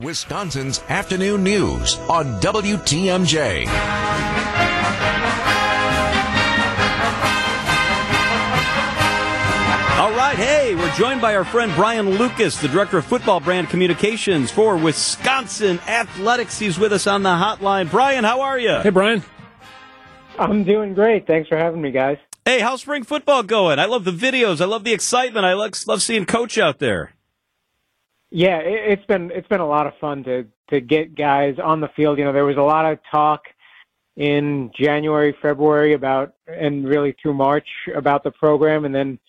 Wisconsin's afternoon news on WTMJ. All right, hey, we're joined by our friend Brian Lucas, the director of football brand communications for Wisconsin Athletics. He's with us on the hotline. Brian, how are you? Hey, Brian. I'm doing great. Thanks for having me, guys. Hey, how's spring football going? I love the videos. I love the excitement. I love, love seeing Coach out there. Yeah, it, it's been it's been a lot of fun to to get guys on the field. You know, there was a lot of talk in January, February about, and really through March about the program, and then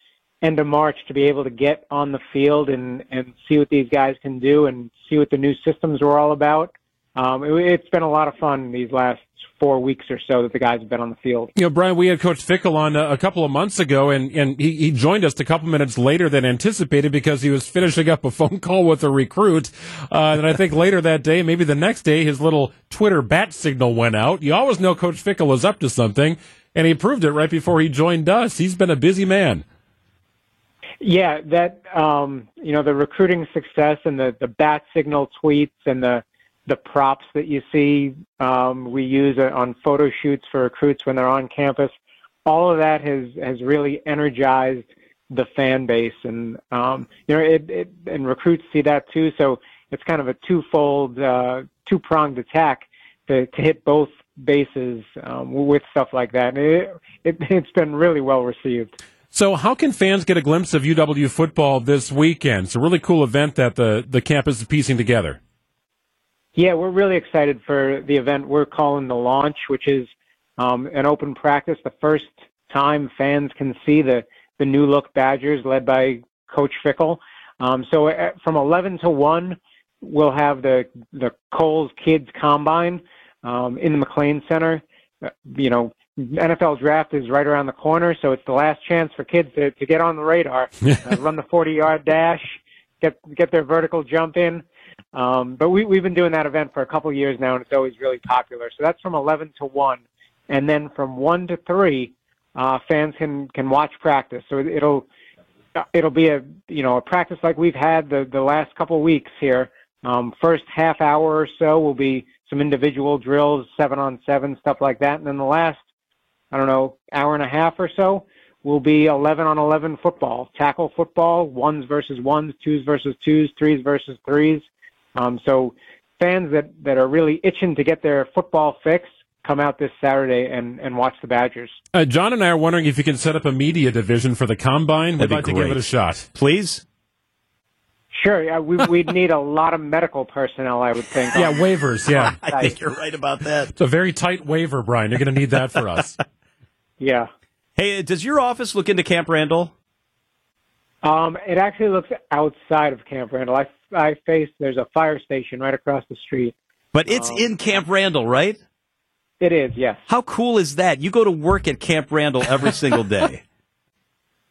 end of March to be able to get on the field and and see what these guys can do and see what the new systems were all about. Um, it, it's been a lot of fun these last four weeks or so that the guys have been on the field. You know, Brian, we had Coach Fickell on a, a couple of months ago, and, and he, he joined us a couple minutes later than anticipated because he was finishing up a phone call with a recruit. Uh, and I think later that day, maybe the next day, his little Twitter bat signal went out. You always know Coach Fickell is up to something, and he proved it right before he joined us. He's been a busy man. Yeah, that um, you know the recruiting success and the the bat signal tweets and the the props that you see um, we use on photo shoots for recruits when they're on campus. All of that has has really energized the fan base, and um, you know, it, it and recruits see that too. So it's kind of a twofold, uh, two pronged attack to to hit both bases um, with stuff like that. It, it it's been really well received. So, how can fans get a glimpse of UW football this weekend? It's a really cool event that the the campus is piecing together. Yeah, we're really excited for the event we're calling the launch, which is um, an open practice. The first time fans can see the the new look Badgers led by Coach Fickell. Um, so at, uh, from 11 to 1, we'll have the the Kohl's Kids Combine um, in the McClain Center. Uh, you know, NFL draft is right around the corner, so it's the last chance for kids to, to get on the radar, uh, run the 40 yard dash, get get their vertical jump in. Um, but we, we've been doing that event for a couple years now, and it's always really popular. So that's from 11 to 1. And then from 1 to 3, uh, fans can, can watch practice. So it'll, it'll be a, you know, a practice like we've had the, the last couple weeks here. Um, first half hour or so will be some individual drills, seven on seven, stuff like that. And then the last, I don't know, hour and a half or so will be 11 on 11 football, tackle football, ones versus ones, twos versus twos, threes versus threes. Um, so fans that, that are really itching to get their football fix come out this Saturday and, and watch the Badgers. Uh, John and I are wondering if you can set up a media division for the combine. We'd like to give it a shot. Please? Sure. Yeah, we, would need a lot of medical personnel, I would think. yeah, waivers. Yeah. I think you're right about that. It's a very tight waiver, Brian. You're going to need that for us. yeah. Hey, does your office look into Camp Randall? Um, it actually looks outside of Camp Randall. I, I face there's a fire station right across the street. But it's um, in Camp Randall, right? It is, yes. How cool is that? You go to work at Camp Randall every single day.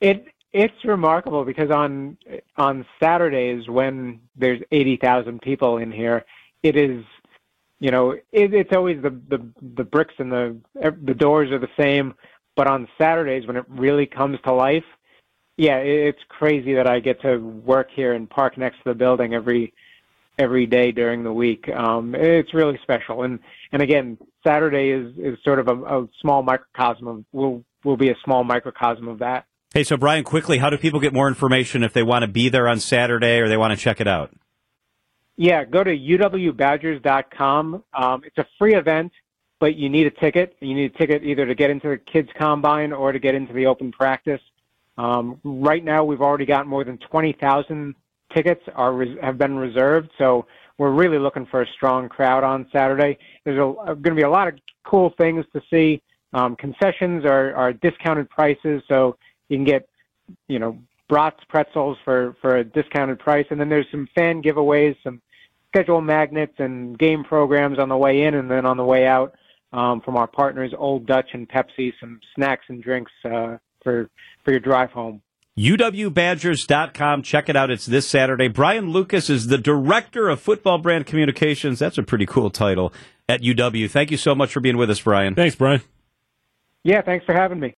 it it's remarkable because on on Saturdays when there's eighty thousand people in here, it is you know it, it's always the the the bricks and the the doors are the same, but on Saturdays when it really comes to life, yeah, it's crazy that I get to work here and park next to the building every every day during the week. Um, it's really special, and and again, Saturday is is sort of a, a small microcosm of will will be a small microcosm of that. Hey, so Brian, quickly, how do people get more information if they want to be there on Saturday or they want to check it out? Yeah, go to uwbadgers.com. Um, it's a free event, but you need a ticket. You need a ticket either to get into the kids combine or to get into the open practice. Um, right now, we've already got more than 20,000 tickets are have been reserved, so we're really looking for a strong crowd on Saturday. There's going to be a lot of cool things to see. Um, concessions are, are discounted prices, so you can get, you know, brats pretzels for for a discounted price, and then there's some fan giveaways, some schedule magnets, and game programs on the way in, and then on the way out um, from our partners, Old Dutch and Pepsi, some snacks and drinks uh, for for your drive home. UWBadgers.com. Check it out. It's this Saturday. Brian Lucas is the director of football brand communications. That's a pretty cool title at UW. Thank you so much for being with us, Brian. Thanks, Brian. Yeah, thanks for having me.